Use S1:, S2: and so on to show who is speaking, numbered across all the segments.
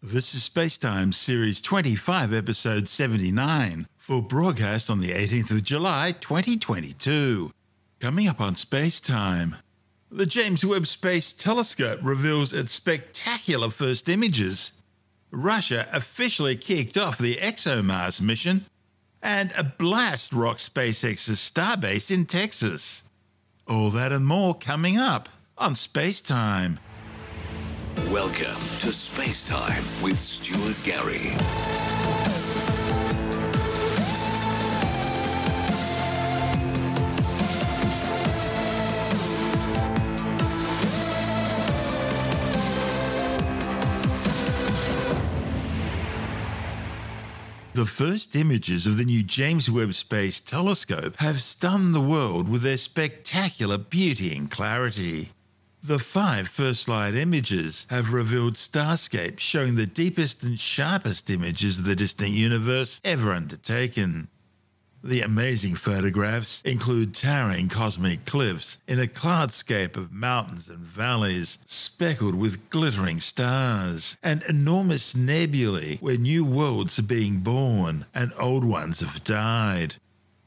S1: This is Spacetime Series 25, Episode 79, for broadcast on the 18th of July 2022. Coming up on Spacetime, the James Webb Space Telescope reveals its spectacular first images. Russia officially kicked off the ExoMars mission, and a blast rocks SpaceX's starbase in Texas. All that and more coming up on Spacetime.
S2: Welcome to Space Time with Stuart Gary.
S1: The first images of the new James Webb Space Telescope have stunned the world with their spectacular beauty and clarity. The five first light images have revealed starscapes showing the deepest and sharpest images of the distant universe ever undertaken. The amazing photographs include towering cosmic cliffs in a cloudscape of mountains and valleys speckled with glittering stars, and enormous nebulae where new worlds are being born and old ones have died.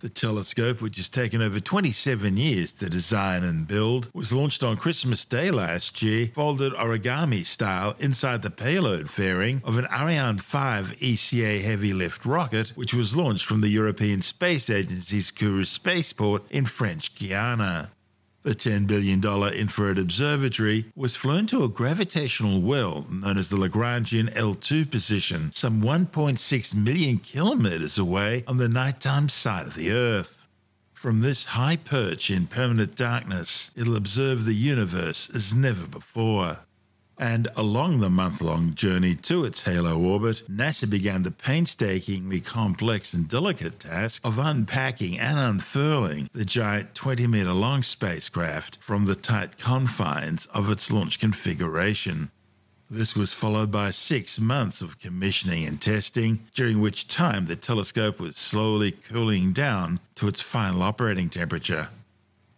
S1: The telescope, which has taken over 27 years to design and build, was launched on Christmas Day last year, folded origami style inside the payload fairing of an Ariane 5 ECA heavy lift rocket, which was launched from the European Space Agency's Kourou spaceport in French Guiana. The $10 billion infrared observatory was flown to a gravitational well known as the Lagrangian L2 position, some 1.6 million kilometers away on the nighttime side of the Earth. From this high perch in permanent darkness, it'll observe the universe as never before. And along the month long journey to its halo orbit, NASA began the painstakingly complex and delicate task of unpacking and unfurling the giant 20 meter long spacecraft from the tight confines of its launch configuration. This was followed by six months of commissioning and testing, during which time the telescope was slowly cooling down to its final operating temperature.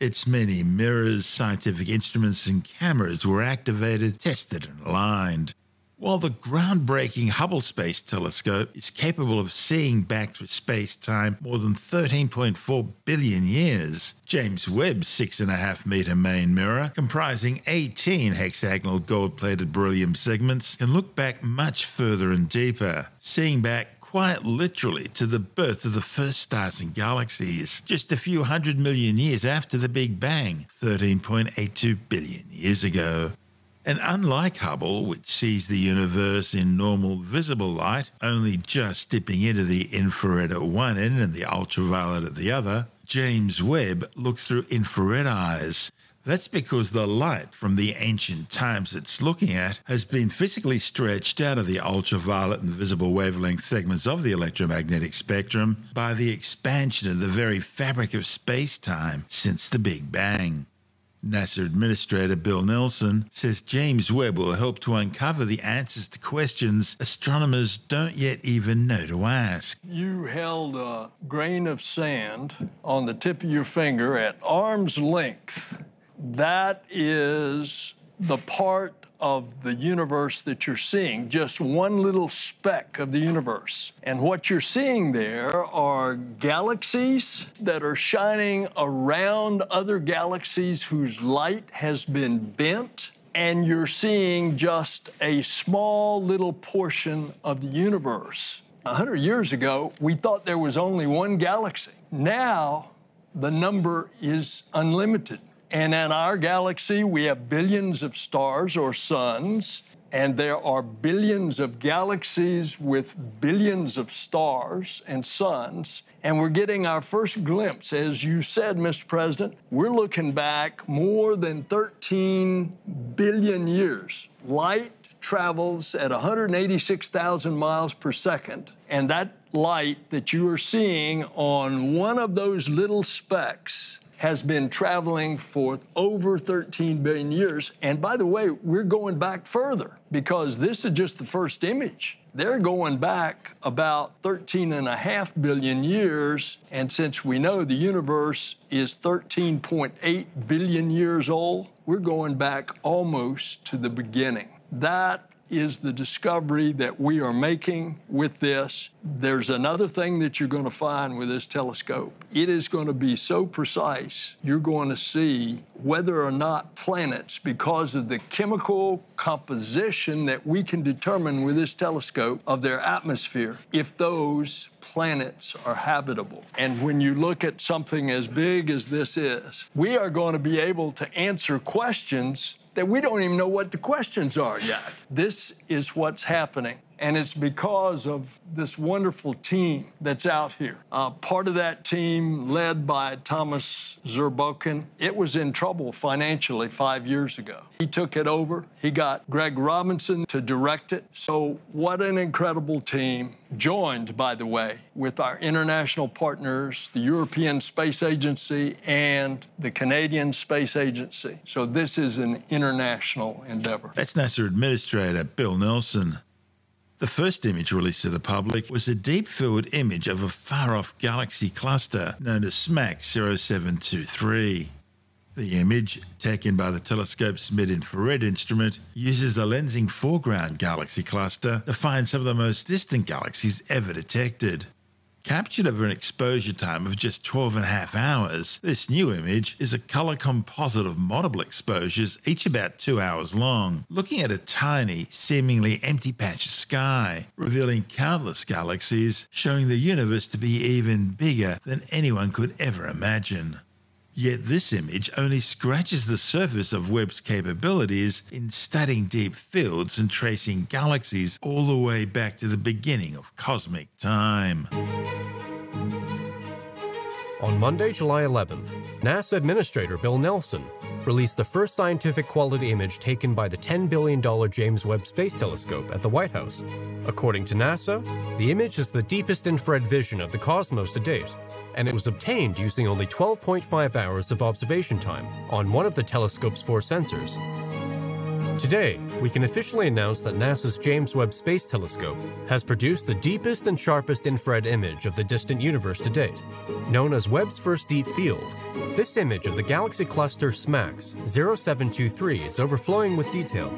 S1: Its many mirrors, scientific instruments, and cameras were activated, tested, and aligned. While the groundbreaking Hubble Space Telescope is capable of seeing back through space time more than 13.4 billion years, James Webb's 6.5 meter main mirror, comprising 18 hexagonal gold plated beryllium segments, can look back much further and deeper, seeing back quite literally to the birth of the first stars and galaxies, just a few hundred million years after the Big Bang, 13.82 billion years ago. And unlike Hubble, which sees the universe in normal visible light, only just dipping into the infrared at one end and the ultraviolet at the other, James Webb looks through infrared eyes, that's because the light from the ancient times it's looking at has been physically stretched out of the ultraviolet and visible wavelength segments of the electromagnetic spectrum by the expansion of the very fabric of space time since the Big Bang. NASA Administrator Bill Nelson says James Webb will help to uncover the answers to questions astronomers don't yet even know to ask.
S3: You held a grain of sand on the tip of your finger at arm's length that is the part of the universe that you're seeing, just one little speck of the universe. And what you're seeing there are galaxies that are shining around other galaxies whose light has been bent. And you're seeing just a small little portion of the universe. A hundred years ago, we thought there was only one galaxy. Now, the number is unlimited. And in our galaxy, we have billions of stars or suns, and there are billions of galaxies with billions of stars and suns. And we're getting our first glimpse. As you said, Mr. President, we're looking back more than 13 billion years. Light travels at 186,000 miles per second, and that light that you are seeing on one of those little specks has been traveling for over 13 billion years. And by the way, we're going back further because this is just the first image. They're going back about 13 and a half billion years. And since we know the universe is 13.8 billion years old, we're going back almost to the beginning. That is the discovery that we are making with this. There's another thing that you're going to find with this telescope. It is going to be so precise, you're going to see whether or not planets, because of the chemical composition that we can determine with this telescope of their atmosphere, if those planets are habitable. And when you look at something as big as this is, we are going to be able to answer questions that we don't even know what the questions are yet. This is what's happening. And it's because of this wonderful team that's out here. Uh, part of that team, led by Thomas Zurbuchen, it was in trouble financially five years ago. He took it over. He got Greg Robinson to direct it. So, what an incredible team, joined, by the way, with our international partners, the European Space Agency and the Canadian Space Agency. So, this is an international endeavor.
S1: That's NASA Administrator Bill Nelson. The first image released to the public was a deep field image of a far off galaxy cluster known as SMACS 0723. The image, taken by the telescope's mid infrared instrument, uses a lensing foreground galaxy cluster to find some of the most distant galaxies ever detected. Captured over an exposure time of just 12 and a half hours, this new image is a color composite of multiple exposures, each about two hours long, looking at a tiny, seemingly empty patch of sky, revealing countless galaxies, showing the universe to be even bigger than anyone could ever imagine. Yet this image only scratches the surface of Webb's capabilities in studying deep fields and tracing galaxies all the way back to the beginning of cosmic time.
S4: On Monday, July 11th, NASA Administrator Bill Nelson released the first scientific quality image taken by the $10 billion James Webb Space Telescope at the White House. According to NASA, the image is the deepest infrared vision of the cosmos to date and it was obtained using only 12.5 hours of observation time on one of the telescope's four sensors. Today, we can officially announce that NASA's James Webb Space Telescope has produced the deepest and sharpest infrared image of the distant universe to date. Known as Webb's first deep field, this image of the galaxy cluster SMACS 0723 is overflowing with detail.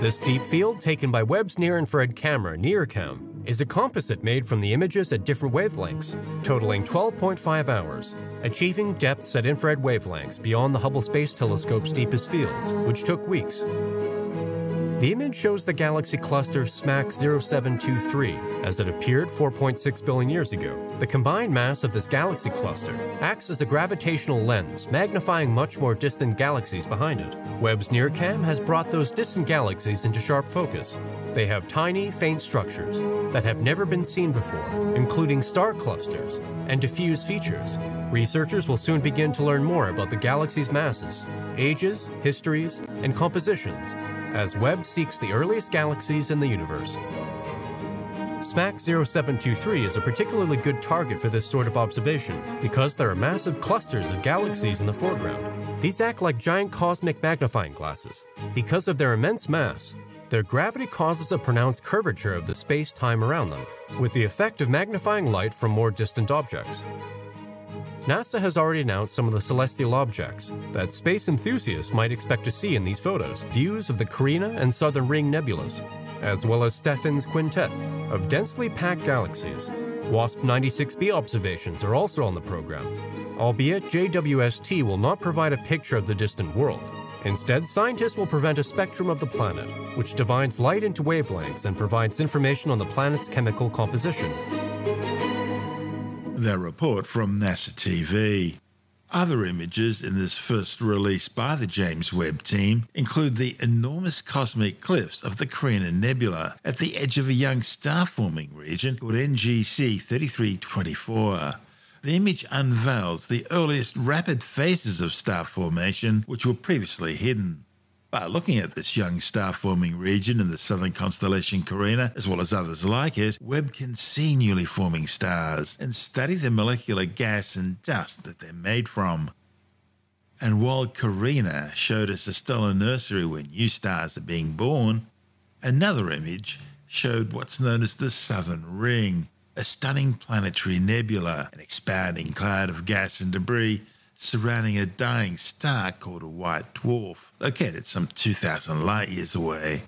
S4: This deep field, taken by Webb's near infrared camera NIRCam, is a composite made from the images at different wavelengths, totaling 12.5 hours, achieving depths at infrared wavelengths beyond the Hubble Space Telescope's deepest fields, which took weeks. The image shows the galaxy cluster SMACS 0723 as it appeared 4.6 billion years ago. The combined mass of this galaxy cluster acts as a gravitational lens, magnifying much more distant galaxies behind it. Webb's NIRCam has brought those distant galaxies into sharp focus, they have tiny, faint structures that have never been seen before, including star clusters and diffuse features. Researchers will soon begin to learn more about the galaxy's masses, ages, histories, and compositions as Webb seeks the earliest galaxies in the universe. SMACS 0723 is a particularly good target for this sort of observation because there are massive clusters of galaxies in the foreground. These act like giant cosmic magnifying glasses. Because of their immense mass, their gravity causes a pronounced curvature of the space time around them, with the effect of magnifying light from more distant objects. NASA has already announced some of the celestial objects that space enthusiasts might expect to see in these photos views of the Carina and Southern Ring nebulas, as well as Stephan's quintet of densely packed galaxies. WASP 96b observations are also on the program, albeit JWST will not provide a picture of the distant world. Instead, scientists will prevent a spectrum of the planet, which divides light into wavelengths and provides information on the planet's chemical composition.
S1: Their report from NASA TV. Other images in this first release by the James Webb team include the enormous cosmic cliffs of the Carina Nebula at the edge of a young star forming region called NGC 3324. The image unveils the earliest rapid phases of star formation which were previously hidden. By looking at this young star forming region in the southern constellation Carina, as well as others like it, Webb can see newly forming stars and study the molecular gas and dust that they're made from. And while Carina showed us a stellar nursery where new stars are being born, another image showed what's known as the Southern Ring, a stunning planetary nebula, an expanding cloud of gas and debris surrounding a dying star called a white dwarf, located some 2,000 light years away.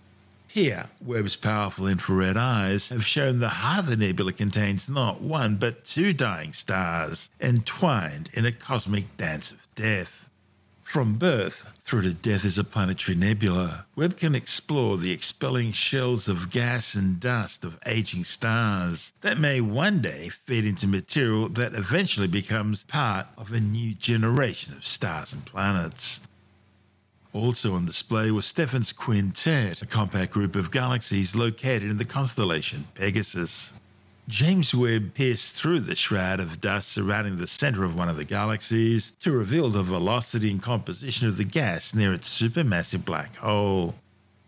S1: Here, Webb's powerful infrared eyes have shown the heart of the nebula contains not one but two dying stars, entwined in a cosmic dance of death. From birth through to death as a planetary nebula, Webb can explore the expelling shells of gas and dust of aging stars that may one day feed into material that eventually becomes part of a new generation of stars and planets. Also on display was Stephan's Quintet, a compact group of galaxies located in the constellation Pegasus. James Webb pierced through the shroud of dust surrounding the center of one of the galaxies to reveal the velocity and composition of the gas near its supermassive black hole.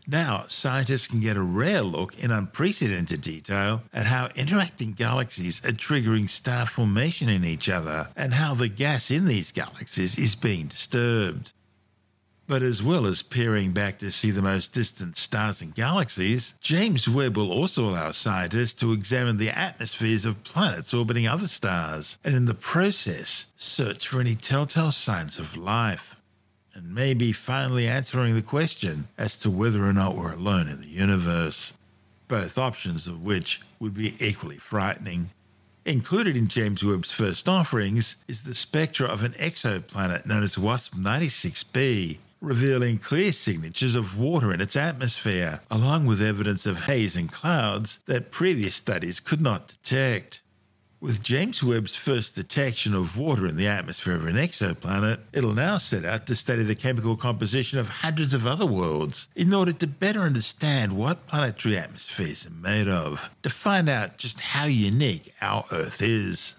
S1: Now, scientists can get a rare look in unprecedented detail at how interacting galaxies are triggering star formation in each other and how the gas in these galaxies is being disturbed. But as well as peering back to see the most distant stars and galaxies, James Webb will also allow scientists to examine the atmospheres of planets orbiting other stars, and in the process, search for any telltale signs of life. And maybe finally answering the question as to whether or not we're alone in the universe. Both options of which would be equally frightening. Included in James Webb's first offerings is the spectra of an exoplanet known as WASP 96b, revealing clear signatures of water in its atmosphere, along with evidence of haze and clouds that previous studies could not detect. With James Webb's first detection of water in the atmosphere of an exoplanet, it'll now set out to study the chemical composition of hundreds of other worlds in order to better understand what planetary atmospheres are made of, to find out just how unique our Earth is.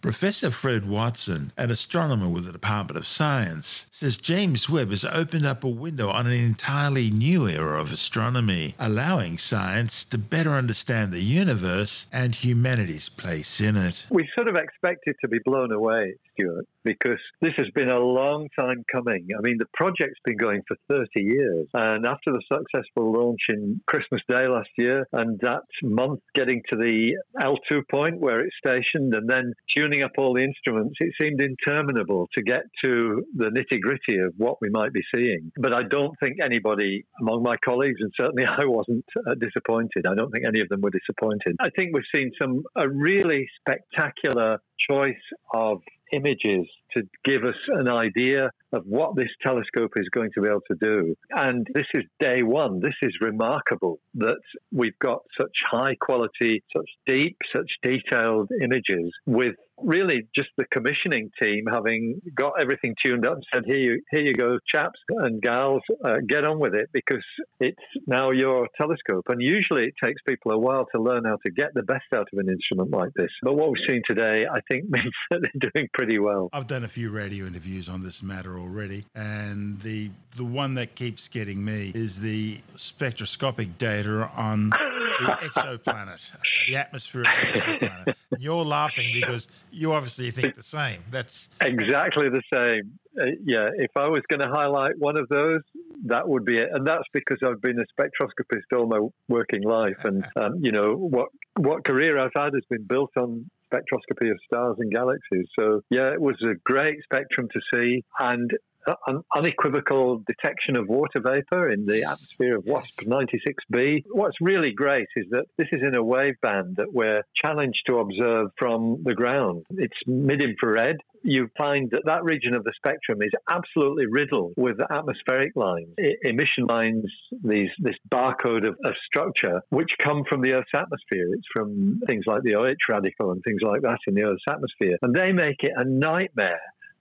S1: Professor Fred Watson, an astronomer with the Department of Science, says James Webb has opened up a window on an entirely new era of astronomy, allowing science to better understand the universe and humanity's place in it.
S5: We sort of expected to be blown away, Stuart, because this has been a long time coming. I mean, the project's been going for 30 years. And after the successful launch in Christmas Day last year, and that month getting to the L2 point where it's stationed, and then tuning up all the instruments, it seemed interminable to get to the nitty gritty of what we might be seeing. But I don't think anybody among my colleagues, and certainly I wasn't uh, disappointed. I don't think any of them were disappointed. I think we've seen some a really spectacular choice of images to give us an idea of what this telescope is going to be able to do. And this is day one. This is remarkable that we've got such high quality, such deep, such detailed images with really just the commissioning team having got everything tuned up and said, "Here you, here you go, chaps and gals, uh, get on with it because it's now your telescope." And usually, it takes people a while to learn how to get the best out of an instrument like this. But what we've seen today, I think, means that they're doing pretty well.
S1: I've done a few radio interviews on this matter already, and the the one that keeps getting me is the spectroscopic data on the exoplanet, the atmosphere of the exoplanet. You're laughing because you obviously think the same. That's
S5: exactly the same. Uh, yeah, if I was going to highlight one of those, that would be it. And that's because I've been a spectroscopist all my working life, and um, you know what what career I've had has been built on spectroscopy of stars and galaxies. So yeah, it was a great spectrum to see, and Uh, an unequivocal detection of water vapor in the atmosphere of WASP 96b. What's really great is that this is in a wave band that we're challenged to observe from the ground. It's mid infrared. You find that that region of the spectrum is absolutely riddled with atmospheric lines, emission lines, these this barcode of, of structure, which come from the Earth's atmosphere. It's from things like the OH radical and things like that in the Earth's atmosphere. And they make it a nightmare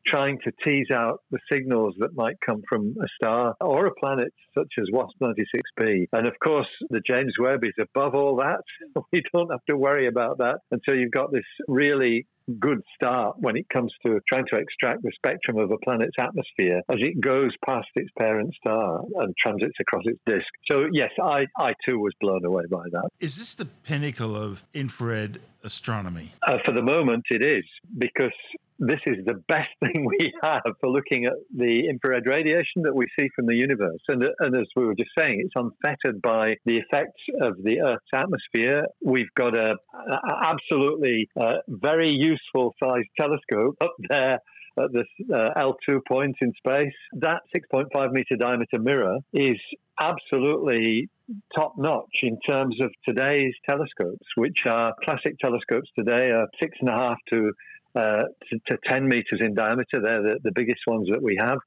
S5: trying to tease out the signals that might come from a star or a planet such as WASP 96b. And of course, the James Webb is above all that. We don't have to worry about that. And so you've got this really good start when it comes to trying to extract the spectrum of a planet's atmosphere as it goes past its parent star and transits across its disk. So, yes, I, I too was blown away by that.
S1: Is this the pinnacle of infrared astronomy?
S5: Uh, for the moment, it is because this is the best thing we have for looking at the infrared radiation that we see from the universe. And, and, as we were just saying, it's unfettered by the effects of the Earth's atmosphere. We've got a, a absolutely uh, very useful sized telescope up there at this uh, L2 point in space. That 6.5 meter diameter mirror is absolutely top notch in terms of today's telescopes, which are classic telescopes today are six and a half to uh, to, to, 10 meters in diameter. They're the, the biggest ones that we have.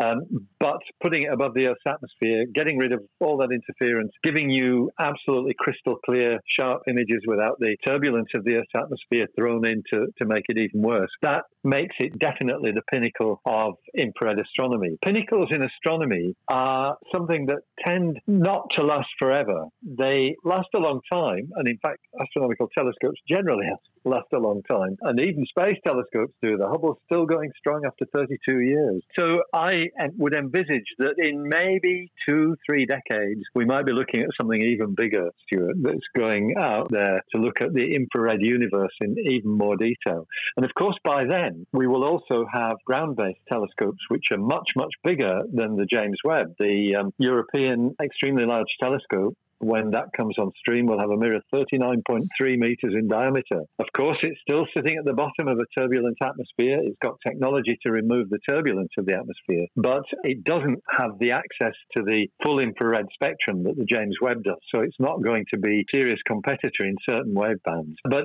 S5: Um, but putting it above the Earth's atmosphere, getting rid of all that interference, giving you absolutely crystal clear, sharp images without the turbulence of the Earth's atmosphere thrown in to, to make it even worse. That makes it definitely the pinnacle of infrared astronomy. Pinnacles in astronomy are something that tend not to last forever. They last a long time, and in fact, astronomical telescopes generally last a long time, and even space telescopes do. The Hubble's still going strong after 32 years. So I would envisage that in maybe two, three decades, we might be looking at something even bigger, Stuart, that's going out there to look at the infrared universe in even more detail. And of course, by then, we will also have ground based telescopes, which are much, much bigger than the James Webb. The um, European Extremely Large Telescope when that comes on stream, we'll have a mirror 39.3 meters in diameter. Of course, it's still sitting at the bottom of a turbulent atmosphere. It's got technology to remove the turbulence of the atmosphere, but it doesn't have the access to the full infrared spectrum that the James Webb does. So it's not going to be a serious competitor in certain wave bands. But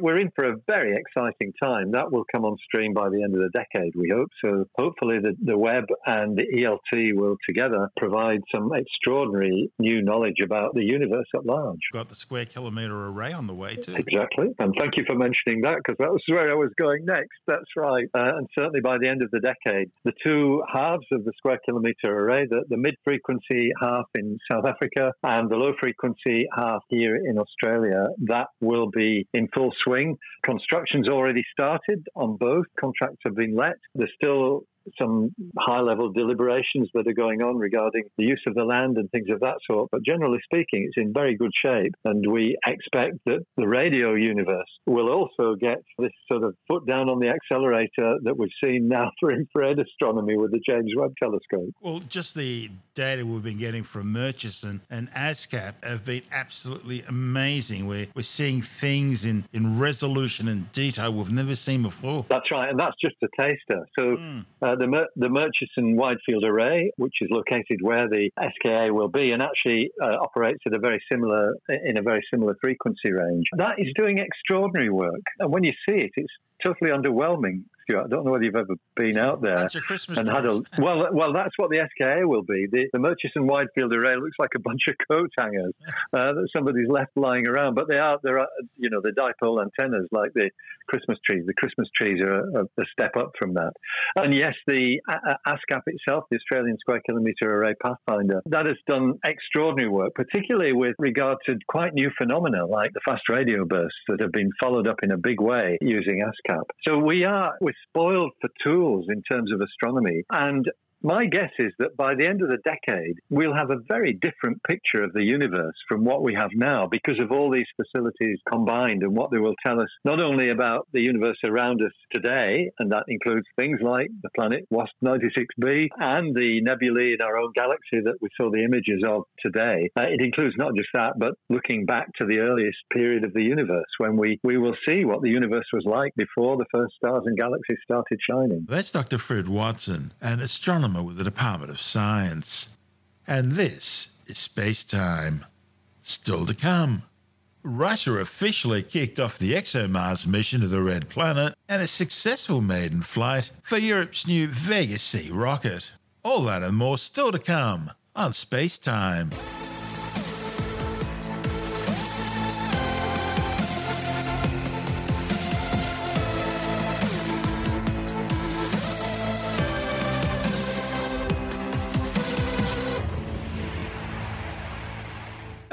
S5: we're in for a very exciting time. That will come on stream by the end of the decade, we hope. So hopefully the, the Webb and the ELT will together provide some extraordinary new knowledge about about the universe at large.
S1: Got the square kilometre array on the way too.
S5: Exactly. And thank you for mentioning that because that was where I was going next. That's right. Uh, and certainly by the end of the decade, the two halves of the square kilometre array, the, the mid frequency half in South Africa and the low frequency half here in Australia, that will be in full swing. Construction's already started on both. Contracts have been let. There's still some high level deliberations that are going on regarding the use of the land and things of that sort. But generally speaking, it's in very good shape. And we expect that the radio universe will also get this sort of foot down on the accelerator that we've seen now for infrared astronomy with the James Webb telescope.
S1: Well, just the data we've been getting from Murchison and ASKAP have been absolutely amazing. We're, we're seeing things in, in resolution and detail we've never seen before.
S5: That's right. And that's just a taster. So mm. uh, the, Mer- the Murchison Wide Field Array, which is located where the SKA will be and actually uh, operates at a very similar in a very similar frequency range, that is doing extraordinary work. And when you see it, it's totally underwhelming. Stuart. I don't know whether you've ever been out there
S1: and
S5: had a well. Well, that's what the SKA will be. The, the Murchison Widefield Array looks like a bunch of coat hangers uh, that somebody's left lying around, but they are there are uh, you know the dipole antennas like the Christmas trees. The Christmas trees are a, a step up from that. And yes, the uh, uh, ASKAP itself, the Australian Square Kilometre Array Pathfinder, that has done extraordinary work, particularly with regard to quite new phenomena like the fast radio bursts that have been followed up in a big way using ASKAP. So we are we're spoiled for tools in terms of astronomy, and my guess is that by the end of the decade, we'll have a very different picture of the universe from what we have now because of all these facilities combined and what they will tell us not only about the universe around us today, and that includes things like the planet WASP 96b and the nebulae in our own galaxy that we saw the images of today. Uh, it includes not just that, but looking back to the earliest period of the universe when we, we will see what the universe was like before the first stars and galaxies started shining.
S1: That's Dr. Fred Watson, an astronomer astronomer with the Department of Science. And this is Space Time. Still to come. Russia officially kicked off the ExoMars mission to the Red Planet and a successful maiden flight for Europe's new Vega C rocket. All that and more still to come on Space Time.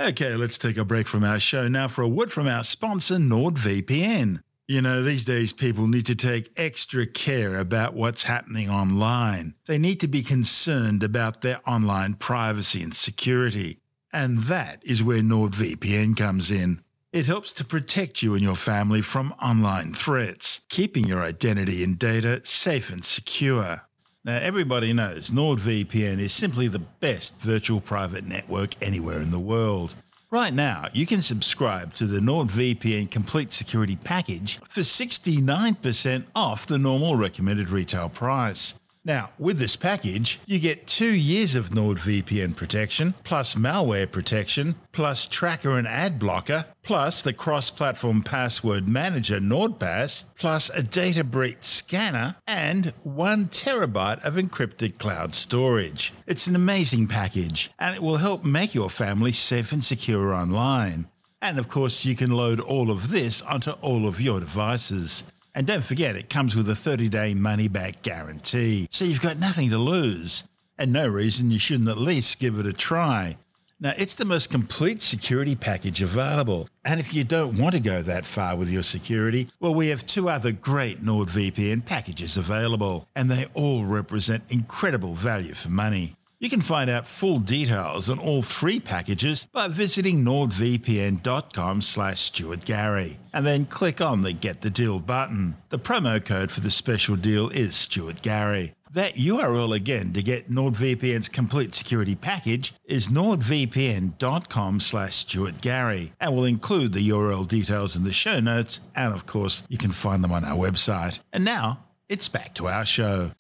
S1: Okay, let's take a break from our show now for a word from our sponsor, NordVPN. You know, these days people need to take extra care about what's happening online. They need to be concerned about their online privacy and security. And that is where NordVPN comes in. It helps to protect you and your family from online threats, keeping your identity and data safe and secure. Now, everybody knows NordVPN is simply the best virtual private network anywhere in the world. Right now, you can subscribe to the NordVPN Complete Security Package for 69% off the normal recommended retail price. Now, with this package, you get two years of NordVPN protection, plus malware protection, plus tracker and ad blocker, plus the cross platform password manager NordPass, plus a data breach scanner, and one terabyte of encrypted cloud storage. It's an amazing package, and it will help make your family safe and secure online. And of course, you can load all of this onto all of your devices. And don't forget, it comes with a 30 day money back guarantee, so you've got nothing to lose. And no reason you shouldn't at least give it a try. Now, it's the most complete security package available. And if you don't want to go that far with your security, well, we have two other great NordVPN packages available, and they all represent incredible value for money. You can find out full details on all three packages by visiting nordvpn.com slash stuartgary and then click on the Get the Deal button. The promo code for the special deal is Stuart Gary. That URL again to get NordVPN's complete security package is nordvpn.com slash stuartgary and we'll include the URL details in the show notes and of course you can find them on our website. And now it's back to our show.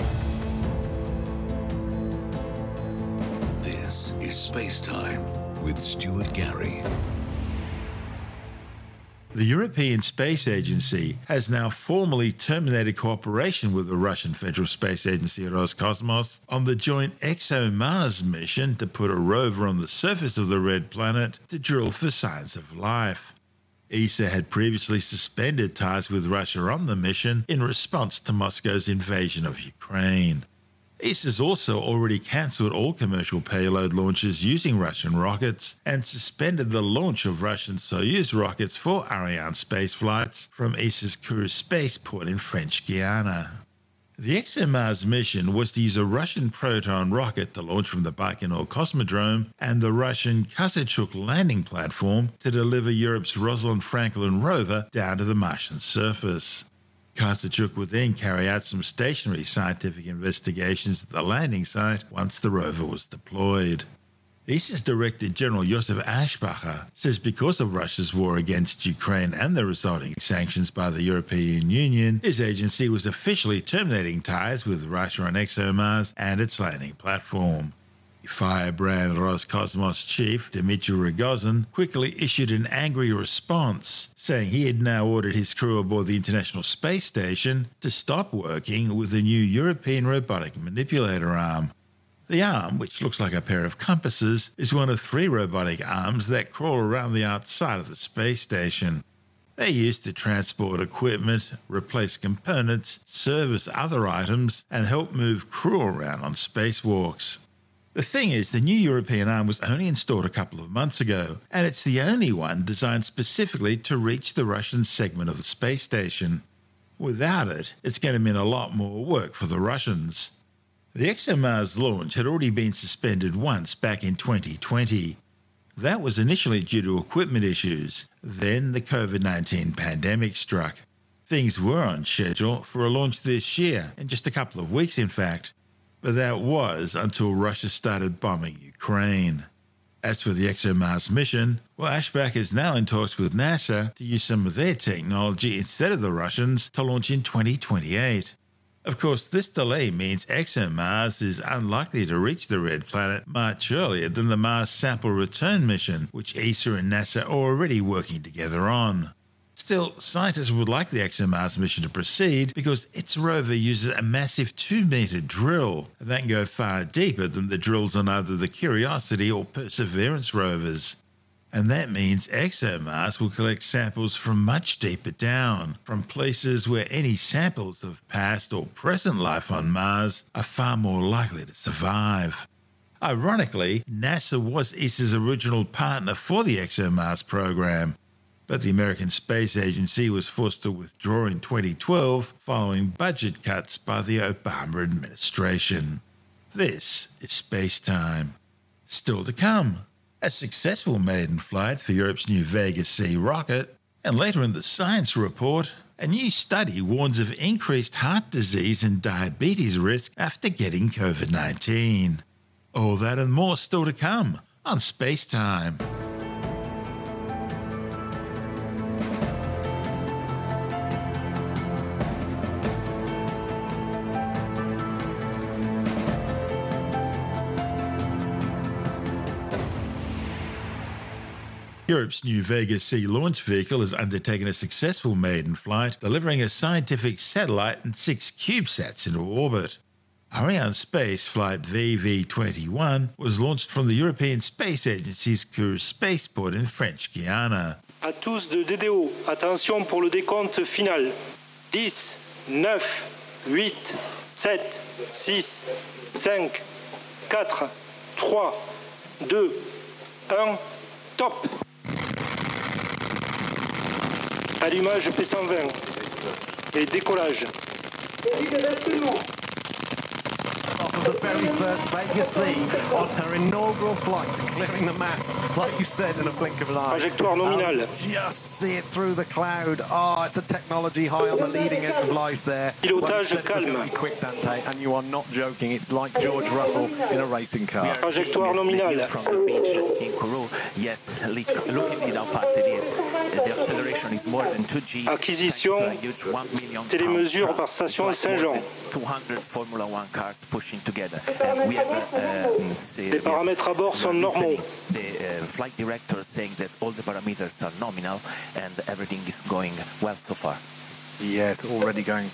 S2: This is Space Time with Stuart Gary.
S1: The European Space Agency has now formally terminated cooperation with the Russian Federal Space Agency Roscosmos on the joint ExoMars mission to put a rover on the surface of the red planet to drill for signs of life. ESA had previously suspended ties with Russia on the mission in response to Moscow's invasion of Ukraine. Has also already cancelled all commercial payload launches using Russian rockets and suspended the launch of Russian Soyuz rockets for Arianespace flights from ESA's Kourou spaceport in French Guiana. The ExoMars mission was to use a Russian Proton rocket to launch from the Baikonur Cosmodrome and the Russian Kazachok landing platform to deliver Europe's Rosalind Franklin rover down to the Martian surface. Kazachok would then carry out some stationary scientific investigations at the landing site once the rover was deployed. ESA's Director General Josef Aschbacher says because of Russia's war against Ukraine and the resulting sanctions by the European Union, his agency was officially terminating ties with Russia on ExoMars and its landing platform. Firebrand Roscosmos chief Dmitry Rogozin quickly issued an angry response, saying he had now ordered his crew aboard the International Space Station to stop working with the new European robotic manipulator arm. The arm, which looks like a pair of compasses, is one of three robotic arms that crawl around the outside of the space station. They're used to transport equipment, replace components, service other items, and help move crew around on spacewalks. The thing is, the new European arm was only installed a couple of months ago, and it's the only one designed specifically to reach the Russian segment of the space station. Without it, it's going to mean a lot more work for the Russians. The ExoMars launch had already been suspended once back in 2020. That was initially due to equipment issues. Then the COVID 19 pandemic struck. Things were on schedule for a launch this year, in just a couple of weeks, in fact but that was until Russia started bombing Ukraine. As for the ExoMars mission, well, Aschbacher is now in talks with NASA to use some of their technology instead of the Russians to launch in 2028. Of course, this delay means ExoMars is unlikely to reach the red planet much earlier than the Mars sample return mission, which ESA and NASA are already working together on. Still, scientists would like the ExoMars mission to proceed because its rover uses a massive 2 metre drill that can go far deeper than the drills on either the Curiosity or Perseverance rovers. And that means ExoMars will collect samples from much deeper down, from places where any samples of past or present life on Mars are far more likely to survive. Ironically, NASA was ESA's original partner for the ExoMars program, but the American Space Agency was forced to withdraw in 2012 following budget cuts by the Obama administration. This is Space Time. Still to come, a successful maiden flight for Europe's new Vega C rocket, and later in the science report, a new study warns of increased heart disease and diabetes risk after getting COVID 19. All that and more still to come on Space Time. Europe's new Vega C launch vehicle has undertaken a successful maiden flight, delivering a scientific satellite and six CubeSats into orbit. Arianespace Flight VV21 was launched from the European Space Agency's Kourou spaceport in French Guiana.
S6: À tous de DDO, attention pour le décompte final. 10, 9, 8, 7, 6, 5, 4, 3, 2, 1, top Allumage P120 et décollage.
S7: The very first Vega C on her inaugural flight, clearing the mast, like you said, in a blink of an eye.
S6: Trajectoire nominale.
S7: Um, just see it through the cloud. Oh, it's a technology high on the leading edge of life there.
S6: Pilotage
S7: Well, you said it was
S6: calme.
S7: quick, Dante, and you are not joking. It's like George Russell in a racing car.
S6: Trajectoire nominale.
S8: From the beach in Kourou, yes, look, look at how fast it is. The acceleration is more than 2G.
S6: Acquisition,
S8: thanks to a huge 1 million
S6: télémesure par station Saint-Jean.
S8: 200 Formula One cars pushing together. Have, uh,
S6: Les paramètres à bord sont normaux.
S8: The uh, flight director saying that all the parameters are nominal and everything is going well so far.
S7: Yeah, it's already going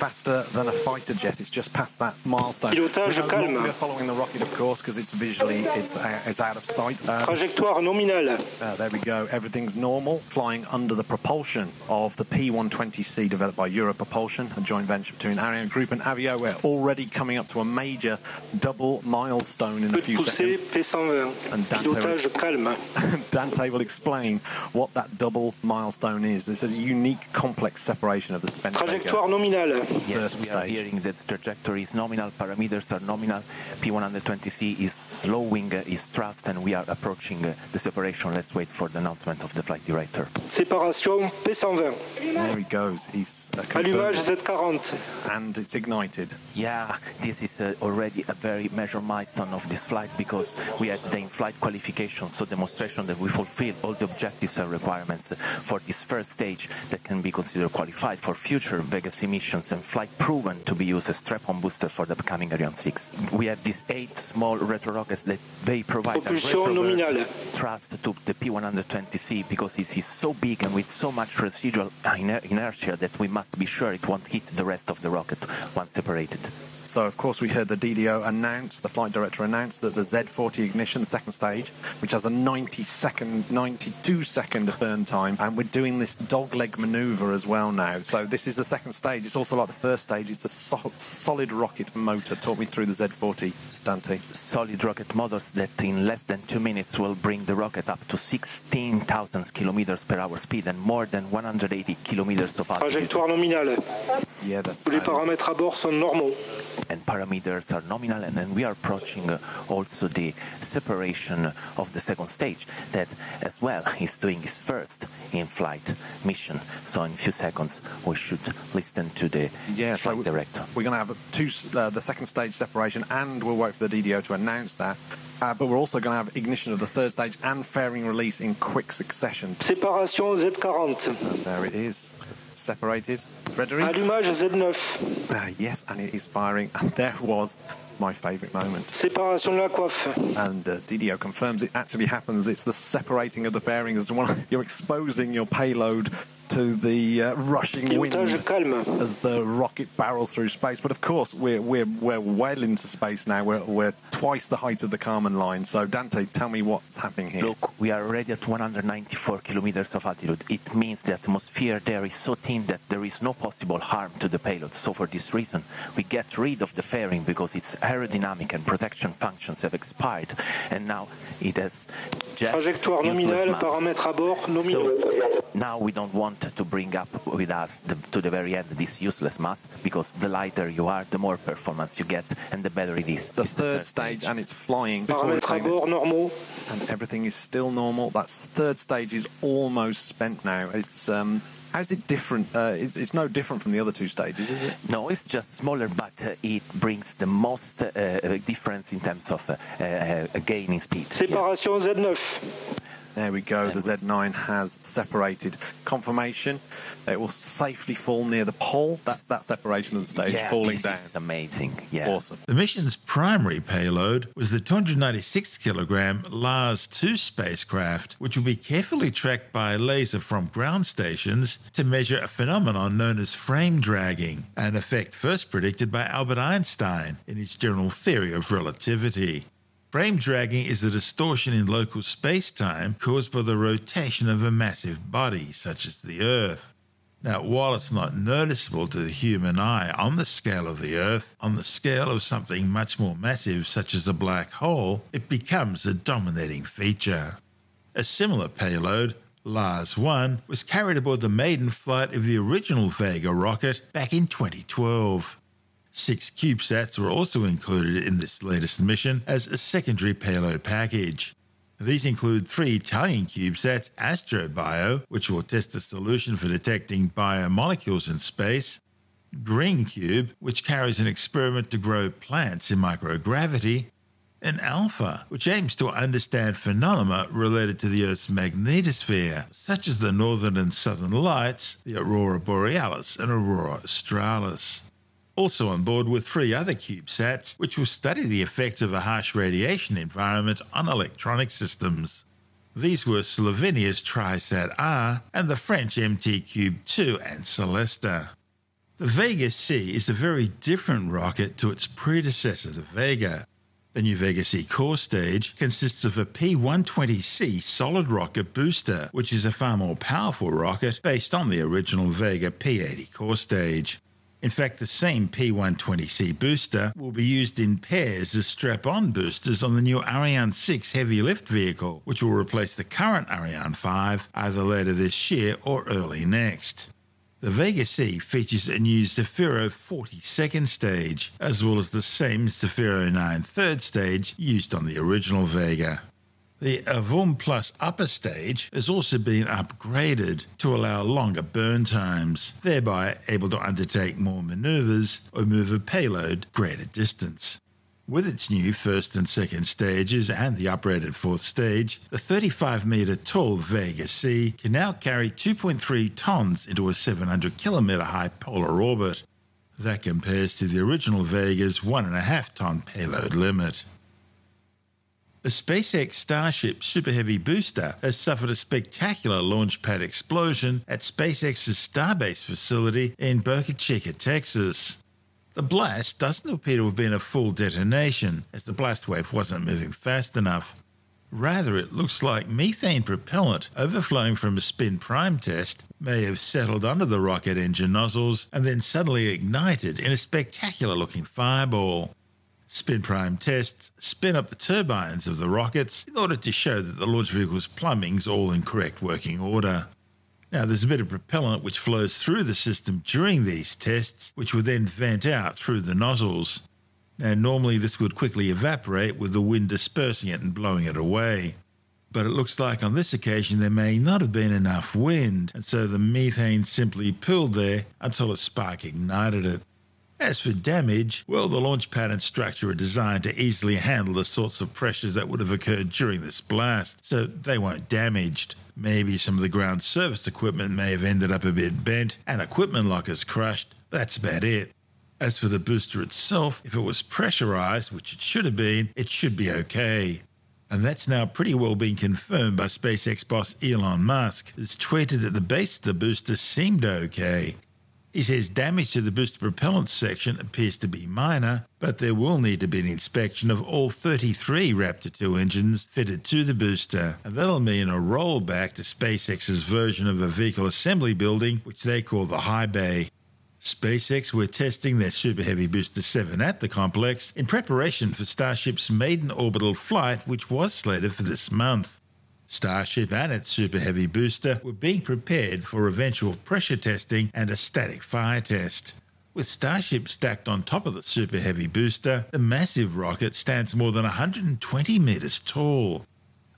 S7: faster than a fighter jet. It's just past that milestone.
S6: Pilotage calme.
S7: We're no
S6: calme.
S7: longer following the rocket, of course, because it's visually it's uh, it's out of sight. Uh,
S6: Trajectoire nominale.
S7: Uh, there we go. Everything's normal. Flying under the propulsion of the P120C developed by Euro Propulsion, a joint venture between Ariane Group and Avio. We're already coming up to a major double milestone in a few seconds.
S6: P120.
S7: And Dante-
S6: Pilotage calme.
S7: Dante will explain what that double milestone is. It's a unique, complex separation of the spent
S6: Trajectoire nominale.
S8: Yes,
S7: First
S8: we are
S7: stage.
S8: hearing that the trajectory is nominal, parameters are nominal, P120C is slowing uh, its thrust, and we are approaching uh, the separation. Let's wait for the announcement of the flight director.
S6: Séparation P120.
S7: There he goes. He's uh,
S6: Allumage
S7: confirmed,
S6: Z40.
S7: and it's ignited.
S8: Yeah, this is uh, already a very major milestone of this flight because we had the in-flight qualification, so demonstration that we fulfill all the objectives and requirements for this first stage that can be considered qualified for future Vega C missions and flight proven to be used as strap-on booster for the upcoming Ariane 6. We have these eight small retro rockets that they provide a
S6: Propulsion
S8: retroverse
S6: nominale.
S8: thrust to the P120C because it is so big and with so much residual iner- inertia that we must be sure it won't hit the rest of the rocket once separated.
S7: So, of course, we heard the DDO announce, the flight director announced that the Z40 ignition, the second stage, which has a 90 second, 92 second burn time, and we're doing this dogleg maneuver as well now. So, this is the second stage. It's also like the first stage. It's a so- solid rocket motor. Talk me through the Z40, Dante.
S8: solid rocket motors that in less than two minutes will bring the rocket up to 16,000 kilometers per hour speed and more than 180 kilometers of altitude.
S6: Trajectoire nominale.
S7: Yeah, that's
S6: Tous les paramètres à bord sont normaux.
S8: And parameters are nominal, and then we are approaching uh, also the separation of the second stage that, as well, is doing its first in-flight mission. So in a few seconds, we should listen to the
S7: Yeah, so
S8: flight
S7: we-
S8: director.
S7: We're going to have two, uh, the second stage separation, and we'll wait for the DDO to announce that. Uh, but we're also going to have ignition of the third stage and fairing release in quick succession.
S6: Séparation Z40.
S7: And there it is, separated. Frederic?
S6: Allumage Z9.
S7: Uh, yes, and it is firing. And there was my favourite moment.
S6: Séparation de la coiffe.
S7: And uh, DDO confirms it actually happens. It's the separating of the fairings. One- You're exposing your payload to the uh, rushing wind as the rocket barrels through space. But of course, we're we're we're well into space now. We're we're twice the height of the Kármán line. So Dante, tell me what's happening here.
S8: Look, we are already at 194 kilometers of altitude. It means the atmosphere there is so thin that there is no possible harm to the payload. So for this reason, we get rid of the fairing because its aerodynamic and protection functions have expired, and now it has just
S6: Trajectoire
S8: useless
S6: nominale,
S8: mass.
S6: à bord nominaux.
S8: So now we don't want to bring up with us the, to the very end this useless mass because the lighter you are, the more performance you get, and the better it is.
S7: The
S8: It's
S7: third stage, and it's flying. Before
S6: Paramètres
S7: it's
S6: à
S7: saying that-
S6: bord normaux.
S7: and everything is still normal. That third stage is almost spent now. It's um, how's it different? Uh, it's, it's no different from the other two stages, is it?
S8: No, it's just smaller, but uh, it brings the most uh, uh, difference in terms of uh, uh, gain in speed. Yeah.
S6: Séparation Z9.
S7: There we go. The Z9 has separated. Confirmation. It will safely fall near the pole. That that separation of the stage
S8: yeah,
S7: falling
S8: this
S7: down.
S8: is amazing. Yeah.
S7: Awesome.
S1: The mission's primary payload was the 296 kilogram LARES 2 spacecraft, which will be carefully tracked by a laser from ground stations to measure a phenomenon known as frame dragging, an effect first predicted by Albert Einstein in his general theory of relativity. Frame dragging is a distortion in local space-time caused by the rotation of a massive body, such as the Earth. Now, while it's not noticeable to the human eye on the scale of the Earth, on the scale of something much more massive, such as a black hole, it becomes a dominating feature. A similar payload, LARES 1, was carried aboard the maiden flight of the original Vega rocket back in 2012. Six CubeSats were also included in this latest mission as a secondary payload package. These include three Italian CubeSats AstroBio, which will test the solution for detecting biomolecules in space, Green Cube, which carries an experiment to grow plants in microgravity, and Alpha, which aims to understand phenomena related to the Earth's magnetosphere, such as the northern and southern lights, the aurora borealis and aurora australis. Also on board were three other CubeSats, which will study the effect of a harsh radiation environment on electronic systems. These were Slovenia's TriSat R and the French MT Cube 2 and Celesta. The Vega C is a very different rocket to its predecessor, the Vega. The new Vega C core stage consists of a P 120C solid rocket booster, which is a far more powerful rocket based on the original Vega P 80 core stage. In fact, the same P120C booster will be used in pairs as strap on boosters on the new Ariane 6 heavy lift vehicle, which will replace the current Ariane 5 either later this year or early next. The Vega C features a new Zefiro 40 second stage, as well as the same Zefiro 9 third stage used on the original Vega. The Avum Plus upper stage has also been upgraded to allow longer burn times, thereby able to undertake more maneuvers or move a payload greater distance. With its new first and second stages and the upgraded fourth stage, the 35 metre tall Vega C can now carry 2.3 tons into a 700 kilometre high polar orbit. That compares to the original Vega's 1.5 ton payload limit. A SpaceX Starship Super Heavy booster has suffered a spectacular launch pad explosion at SpaceX's Starbase facility in Boca Chica, Texas. The blast doesn't appear to have been a full detonation, as the blast wave wasn't moving fast enough. Rather, it looks like methane propellant overflowing from a spin prime test may have settled under the rocket engine nozzles and then suddenly ignited in a spectacular looking fireball. Spin prime tests spin up the turbines of the rockets in order to show that the launch vehicle's plumbing's all in correct working order. Now, there's a bit of propellant which flows through the system during these tests, which would then vent out through the nozzles. Now, normally this would quickly evaporate with the wind dispersing it and blowing it away. But it looks like on this occasion there may not have been enough wind, and so the methane simply pooled there until a spark ignited it. As for damage, well, the launch pad and structure are designed to easily handle the sorts of pressures that would have occurred during this blast, so they weren't damaged. Maybe some of the ground service equipment may have ended up a bit bent and equipment lockers crushed, that's about it. As for the booster itself, if it was pressurized, which it should have been, it should be okay. And that's now pretty well been confirmed by SpaceX boss Elon Musk, who's tweeted that the base of the booster seemed okay. He says damage to the booster propellant section appears to be minor, but there will need to be an inspection of all 33 Raptor 2 engines fitted to the booster, and that'll mean a rollback to SpaceX's version of a vehicle assembly building, which they call the High Bay. SpaceX were testing their Super Heavy Booster 7 at the complex in preparation for Starship's maiden orbital flight, which was slated for this month. Starship and its Super Heavy booster were being prepared for eventual pressure testing and a static fire test. With Starship stacked on top of the Super Heavy booster, the massive rocket stands more than 120 metres tall.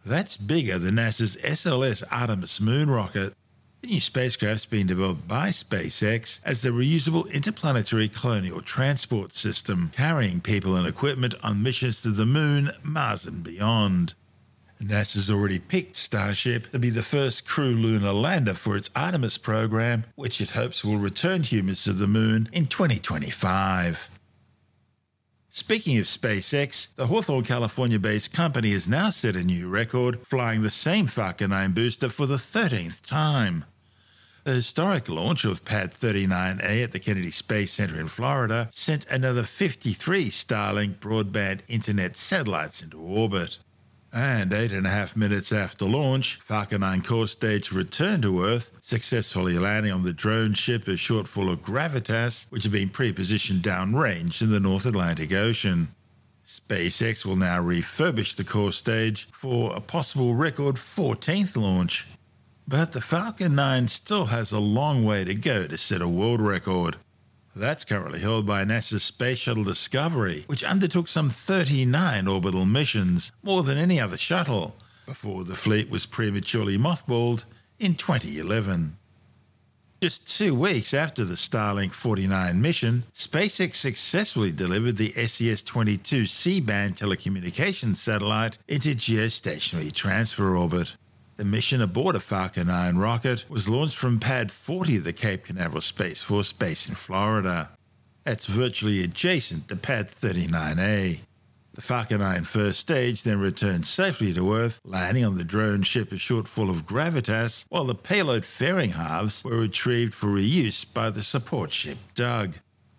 S1: That's bigger than NASA's SLS Artemis moon rocket. The new spacecraft's been developed by SpaceX as the reusable interplanetary colonial transport system, carrying people and equipment on missions to the moon, Mars, and beyond. NASA's already picked Starship to be the first crew lunar lander for its Artemis program, which it hopes will return humans to the moon in 2025. Speaking of SpaceX, the Hawthorne, California based company has now set a new record, flying the same Falcon 9 booster for the 13th time. The historic launch of Pad 39A at the Kennedy Space Center in Florida sent another 53 Starlink broadband internet satellites into orbit. And eight and a half minutes after launch, Falcon 9 core stage returned to Earth, successfully landing on the drone ship a Shortfall of Gravitas, which had been pre-positioned downrange in the North Atlantic Ocean. SpaceX will now refurbish the core stage for a possible record 14th launch. But the Falcon 9 still has a long way to go to set a world record. That's currently held by NASA's Space Shuttle Discovery, which undertook some 39 orbital missions, more than any other shuttle, before the fleet was prematurely mothballed in 2011. Just two weeks after the Starlink 49 mission, SpaceX successfully delivered the SES 22 C band telecommunications satellite into geostationary transfer orbit. The mission aboard a Falcon 9 rocket was launched from Pad 40 of the Cape Canaveral Space Force Base in Florida. That's virtually adjacent to Pad 39A. The Falcon 9 first stage then returned safely to Earth, landing on the drone ship a Shortfall of Gravitas, while the payload fairing halves were retrieved for reuse by the support ship Doug.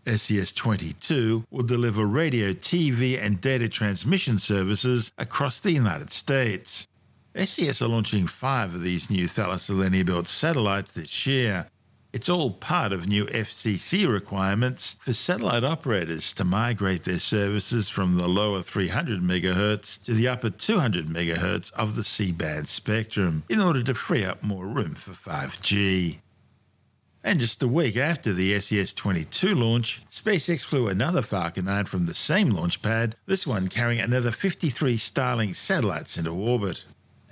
S1: SES 22 will deliver radio, TV, and data transmission services across the United States. SES are launching five of these new Thales Alenia built satellites this year. It's all part of new FCC requirements for satellite operators to migrate their services from the lower 300 MHz to the upper 200 MHz of the C band spectrum in order to free up more room for 5G. And just a week after the SES 22 launch, SpaceX flew another Falcon 9 from the same launch pad, this one carrying another 53 Starlink satellites into orbit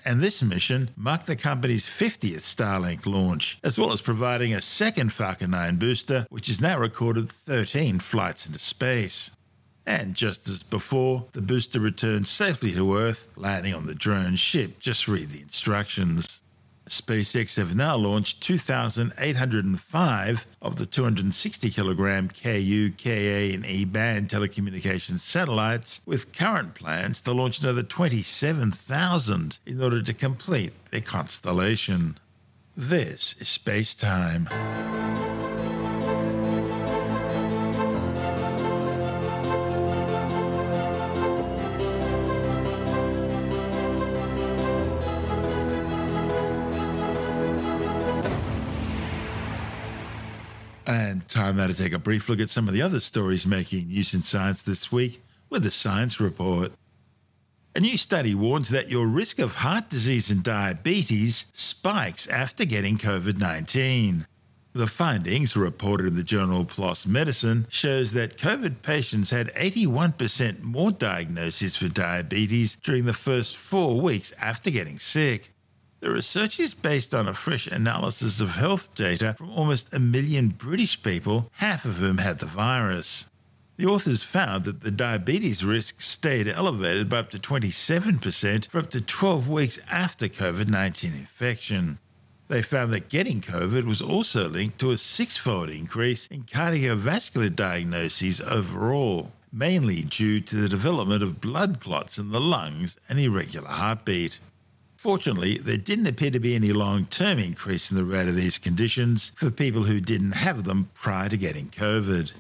S1: and this mission marked the company's 50th Starlink launch, as well as providing a second Falcon 9 booster, which has now recorded 13 flights into space. And just as before, the booster returned safely to Earth, landing on the drone ship. Just read the instructions. SpaceX have now launched 2,805 of the 260 kilogram Ku, Ka, and E band telecommunications satellites, with current plans to launch another 27,000 in order to complete their constellation. This is Space Time. Time now to take a brief look at some of the other stories making news in science this week with the Science Report. A new study warns that your risk of heart disease and diabetes spikes after getting COVID 19. The findings, reported in the journal PLOS Medicine, shows that COVID patients had 81% more diagnoses for diabetes during the first four weeks after getting sick. The research is based on a fresh analysis of health data from almost a million British people, half of whom had the virus. The authors found that the diabetes risk stayed elevated by up to 27% for up to 12 weeks after COVID 19 infection. They found that getting COVID was also linked to a six fold increase in cardiovascular diagnoses overall, mainly due to the development of blood clots in the lungs and irregular heartbeat. Fortunately, there didn't appear to be any long term increase in the rate of these conditions for people who didn't have them prior to getting COVID.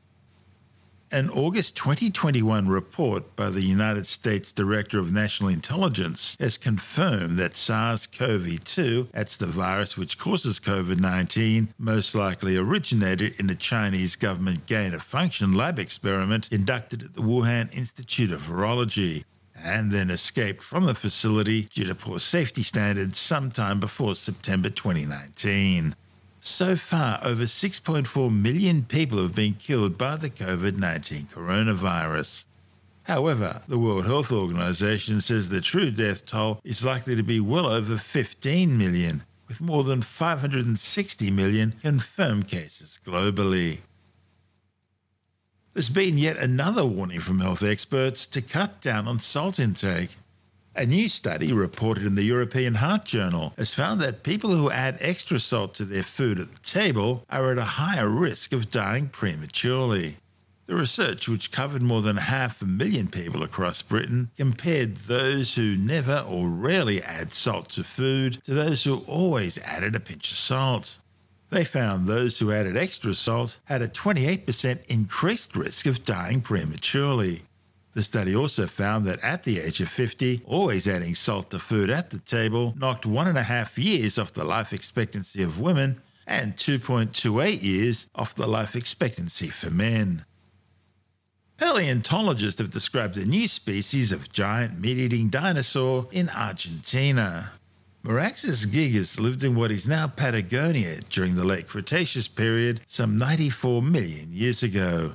S1: An August 2021 report by the United States Director of National Intelligence has confirmed that SARS CoV 2, that's the virus which causes COVID 19, most likely originated in a Chinese government gain of function lab experiment conducted at the Wuhan Institute of Virology and then escaped from the facility due to poor safety standards sometime before September 2019. So far, over 6.4 million people have been killed by the COVID 19 coronavirus. However, the World Health Organization says the true death toll is likely to be well over 15 million, with more than 560 million confirmed cases globally. There's been yet another warning from health experts to cut down on salt intake. A new study reported in the European Heart Journal has found that people who add extra salt to their food at the table are at a higher risk of dying prematurely. The research, which covered more than half a million people across Britain, compared those who never or rarely add salt to food to those who always added a pinch of salt. They found those who added extra salt had a 28% increased risk of dying prematurely. The study also found that at the age of 50, always adding salt to food at the table knocked one and a half years off the life expectancy of women and 2.28 years off the life expectancy for men. Paleontologists have described a new species of giant meat eating dinosaur in Argentina. Meraxes gigas lived in what is now Patagonia during the late Cretaceous period some 94 million years ago.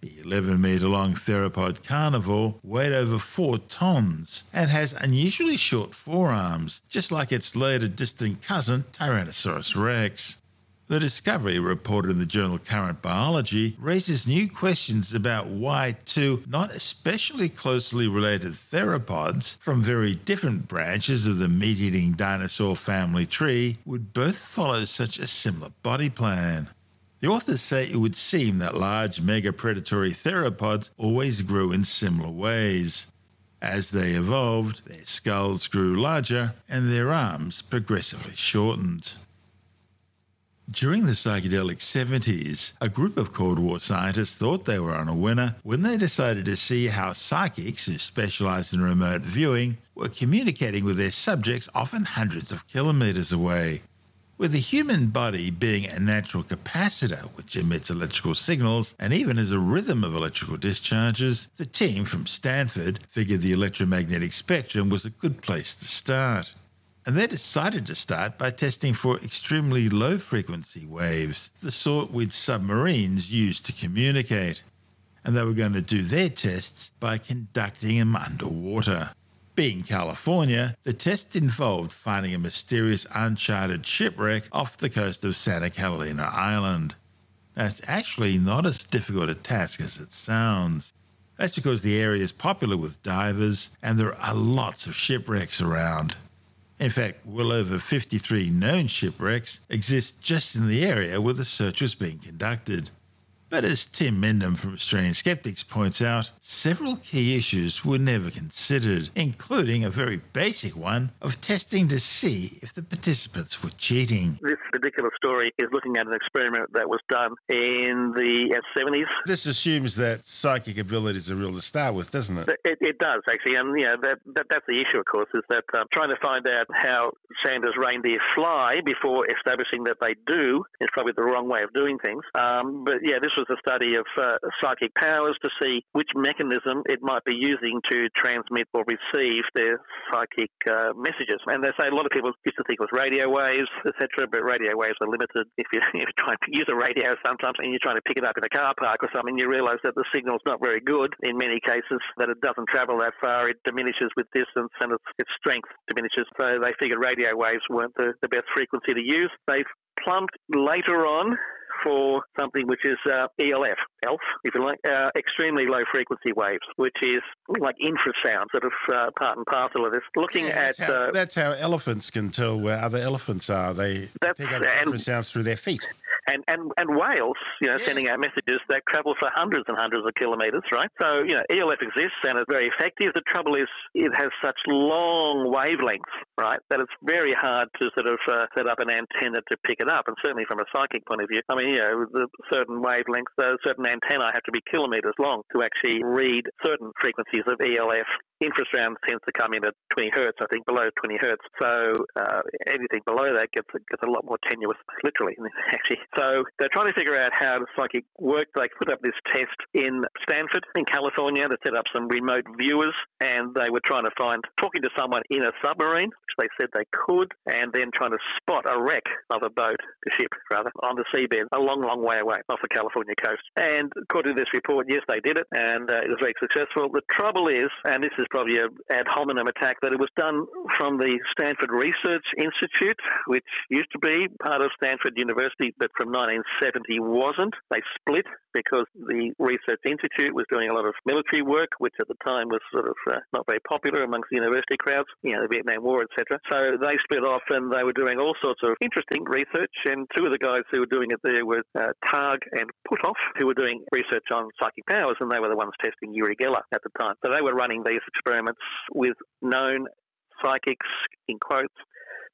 S1: The 11 metre long theropod carnivore weighed over 4 tonnes and has unusually short forearms, just like its later distant cousin Tyrannosaurus rex. The discovery, reported in the journal Current Biology, raises new questions about why two not especially closely related theropods from very different branches of the meat eating dinosaur family tree would both follow such a similar body plan. The authors say it would seem that large mega predatory theropods always grew in similar ways. As they evolved, their skulls grew larger and their arms progressively shortened. During the psychedelic 70s, a group of Cold War scientists thought they were on a winner when they decided to see how psychics who specialized in remote viewing were communicating with their subjects often hundreds of kilometers away. With the human body being a natural capacitor which emits electrical signals and even has a rhythm of electrical discharges, the team from Stanford figured the electromagnetic spectrum was a good place to start. And they decided to start by testing for extremely low frequency waves, the sort which submarines use to communicate. And they were going to do their tests by conducting them underwater. Being California, the test involved finding a mysterious uncharted shipwreck off the coast of Santa Catalina Island. Now, it's actually not as difficult a task as it sounds. That's because the area is popular with divers and there are lots of shipwrecks around. In fact, well over 53 known shipwrecks exist just in the area where the search was being conducted. But as Tim Mendham from Australian Skeptics points out, several key issues were never considered, including a very basic one of testing to see if the participants were cheating.
S9: This particular story is looking at an experiment that was done in the 70s.
S1: This assumes that psychic abilities are real to start with, doesn't it?
S9: It, it does, actually. And yeah, that, that, that's the issue, of course, is that um, trying to find out how Santa's reindeer fly before establishing that they do is probably the wrong way of doing things. Um, but yeah, this was a study of uh, psychic powers to see which mechanism it might be using to transmit or receive their psychic uh, messages. And they say a lot of people used to think it was radio waves, etc., but radio waves are limited. If you, if you try to use a radio sometimes and you're trying to pick it up in a car park or something, you realize that the signal's not very good in many cases, that it doesn't travel that far, it diminishes with distance and its, its strength diminishes. So they figured radio waves weren't the, the best frequency to use. They've plumbed later on for something which is uh, ELF, ELF, if you like, uh, extremely low frequency waves, which is like infrasound, sort of uh, part and parcel of this. Looking
S1: Yeah, that's
S9: at
S1: how,
S9: uh,
S1: that's how elephants can tell where other elephants are. They pick up infrasounds through their feet.
S9: and, and, and whales, you know, sending out messages that travel for hundreds and hundreds of kilometres, right? So, you know, ELF exists and it's very effective. The trouble is it has such long wavelengths, right, that it's very hard to sort of uh, set up an antenna to pick it up. And certainly from a psychic point of view, I mean, you know, the certain wavelengths, uh, certain antennae have to be kilometres long to actually read certain frequencies of ELF. Infrasound tends to come in at 20 hertz, I think, below 20 hertz. So uh, anything below that gets a, gets a lot more tenuous, literally, actually. So they're trying to figure out how the psychic works. They put up this test in Stanford, in California. They set up some remote viewers, and they were trying to find, talking to someone in a submarine, which they said they could, and then trying to spot a wreck of a boat, a ship, rather, on the seabed, a long, long way away off the California coast. And according to this report, yes, they did it, and uh, it was very successful. The trouble is, and this is probably an ad hominem attack, that it was done from the Stanford Research Institute, which used to be part of Stanford University, but from 1970 wasn't. They split because the Research Institute was doing a lot of military work, which at the time was sort of uh, not very popular amongst the university crowds, you know, the Vietnam War, etc. So they split off and they were doing all sorts of interesting research. And two of the guys who were doing it there were uh, Targ and Puthoff, who were doing research on psychic powers, and they were the ones testing Uri Geller at the time. So they were running these experiments with known psychics, in quotes,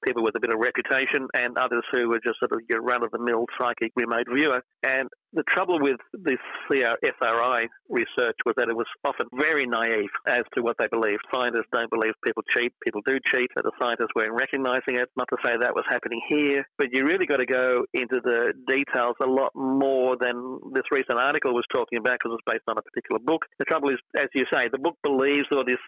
S9: people with a bit of reputation, and others who were just sort of your run of the mill psychic remote viewer. And the trouble with this SRI research was that it was often very naive as to what they believed. Scientists don't believe people cheat. People do cheat. But the scientists weren't recognizing it. Not to say that was happening here, but you really got to go into the details a lot more than this recent article was talking about because it's based on a particular book. The trouble is, as you say, the book believes, or this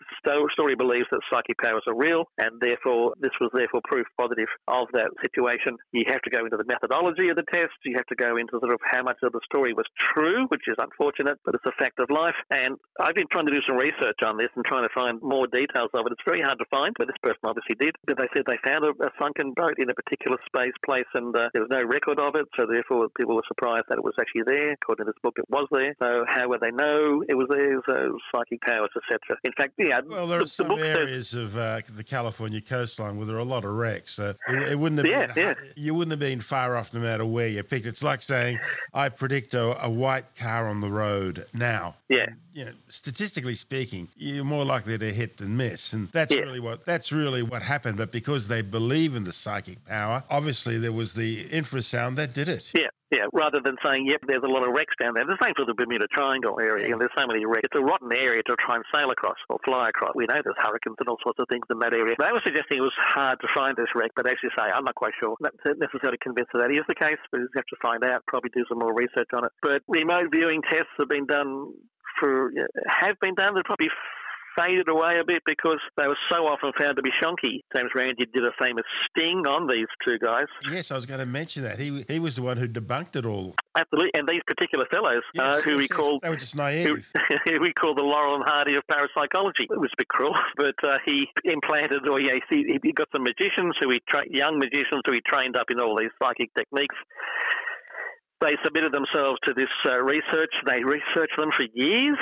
S9: story believes that psychic powers are real, and therefore this was therefore proof positive of that situation. You have to go into the methodology of the test. You have to go into sort of how much of the story was true, which is unfortunate, but it's a fact of life. And I've been trying to do some research on this and trying to find more details of it. It's very hard to find, but this person obviously did. But they said they found a, a sunken boat in a particular space place, and uh, there was no record of it. So therefore, people were surprised that it was actually there. According to this book, it was there. So how would they know it was there? So psychic powers, etc. In fact, yeah.
S10: Well, there
S9: the,
S10: are some
S9: the
S10: areas
S9: says,
S10: of uh, the California coastline where there are a lot of wrecks. So it, it wouldn't have
S9: Yeah,
S10: been
S9: yeah.
S10: you wouldn't have been far off no matter where you picked. It's like saying I predict a, a white car on the road now.
S9: Yeah.
S10: You know, statistically speaking, you're more likely to hit than miss, and that's
S9: Yeah.
S10: really what that's really what happened. But because they believe in the psychic power, obviously there was the infrasound that did it.
S9: Yeah, yeah. Rather than saying, "Yep, there's a lot of wrecks down there." The same for the Bermuda Triangle area. And there's so many wrecks. It's a rotten area to try and sail across or fly across. We know there's hurricanes and all sorts of things in that area. They were suggesting it was hard to find this wreck, but as you say, I'm not quite sure. Not necessarily convinced that that is the case, but you have to find out. Probably do some more research on it. But remote viewing tests have been done for have been done. They're probably faded away a bit because they were so often found to be shonky. James Randi did a famous sting on these two guys.
S10: Yes, I was going to mention that. He he was the one who debunked it all.
S9: Absolutely, and these particular fellows, uh, who
S10: yes,
S9: we
S10: yes.
S9: call
S10: They were just naive.
S9: who we call the Laurel and Hardy of parapsychology. It was a bit cruel, but uh, he implanted, or yeah, he, he got some magicians who he tra- young magicians who he trained up in all these psychic techniques. They submitted themselves to this uh, research. They researched them for years.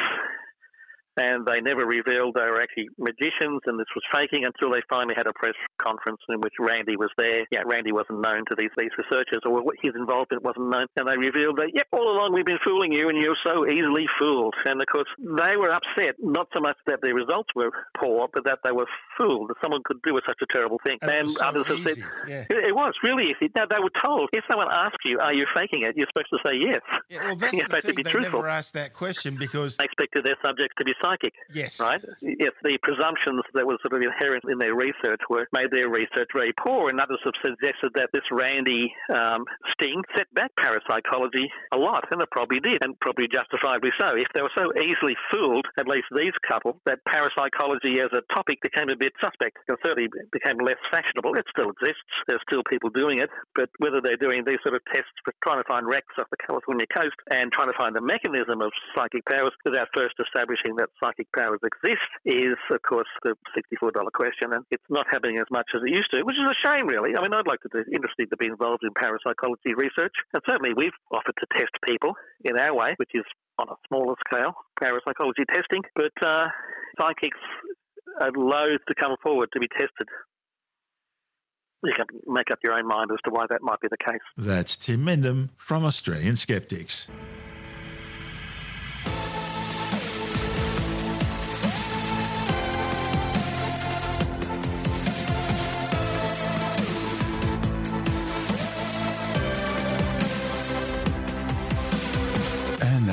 S9: And they never revealed they were actually magicians and this was faking until they finally had a press conference in which Randi was there. Yeah, Randi wasn't known to these, these researchers or what his involvement wasn't known. And they revealed that, yep, all along we've been fooling you and you're so easily fooled. And of course, they were upset, not so much that their results were poor, but that they were fooled, that someone could do such a terrible thing.
S10: And so
S9: others have said,
S10: yeah.
S9: it, it was really easy. Now, they were told if someone asks you, are you faking it, you're supposed to say yes.
S10: Yeah, well, that's
S9: You're
S10: the
S9: supposed to be
S10: They
S9: truthful.
S10: never asked that question because
S9: They expected their subjects to be psychic.
S10: yes,
S9: Right? Yes, the presumptions that were sort of inherent in their research were made their research very poor, and others have suggested that this Randi um, sting set back parapsychology a lot, and it probably did, and probably justifiably so. If they were so easily fooled, at least these couple, that parapsychology as a topic became a bit suspect, and certainly became less fashionable. It still exists. There's still people doing it, but whether they're doing these sort of tests for trying to find wrecks off the California coast and trying to find the mechanism of psychic powers without first establishing that psychic powers exist is, of course, the $64 question. And it's not happening as much as it used to, which is a shame, really. I mean, I'd like to be interested to be involved in parapsychology research. And certainly we've offered to test people in our way, which is on a smaller scale, parapsychology testing. But uh, psychics are loath to come forward to be tested. You can make up your own mind as to why that might be the case.
S1: That's Tim Mendham from Australian Skeptics.